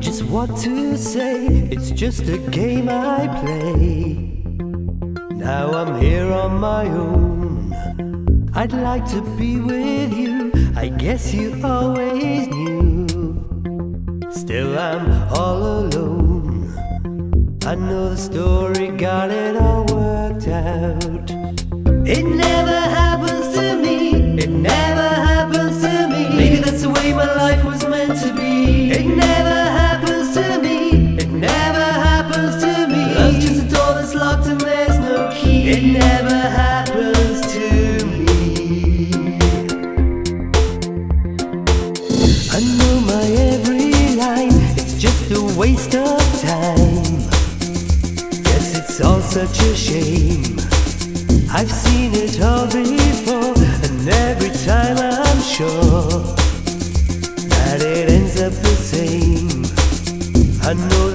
Just what to say, it's just a game I play. Now I'm here on my own. I'd like to be with you, I guess you always knew. Still, I'm all alone. I know the story, got it all worked waste of time. Guess it's all such a shame. I've seen it all before, and every time I'm sure that it ends up the same. I know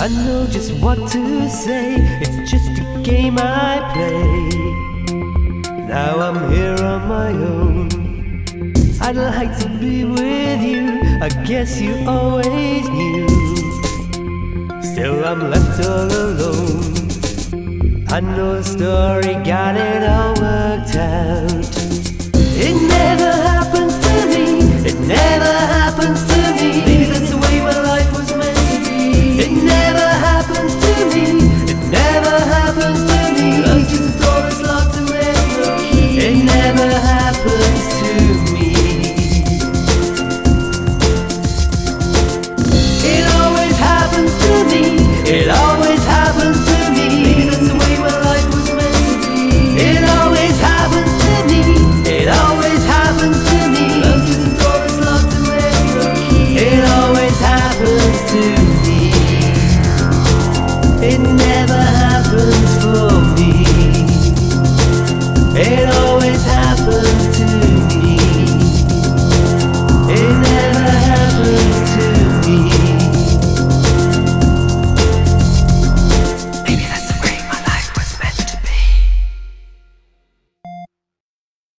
I know just what to say, it's just a game I play. Now I'm here on my own. I'd like to be with you, I guess you always knew. Still, I'm left all alone. I know the story, got it all worked out.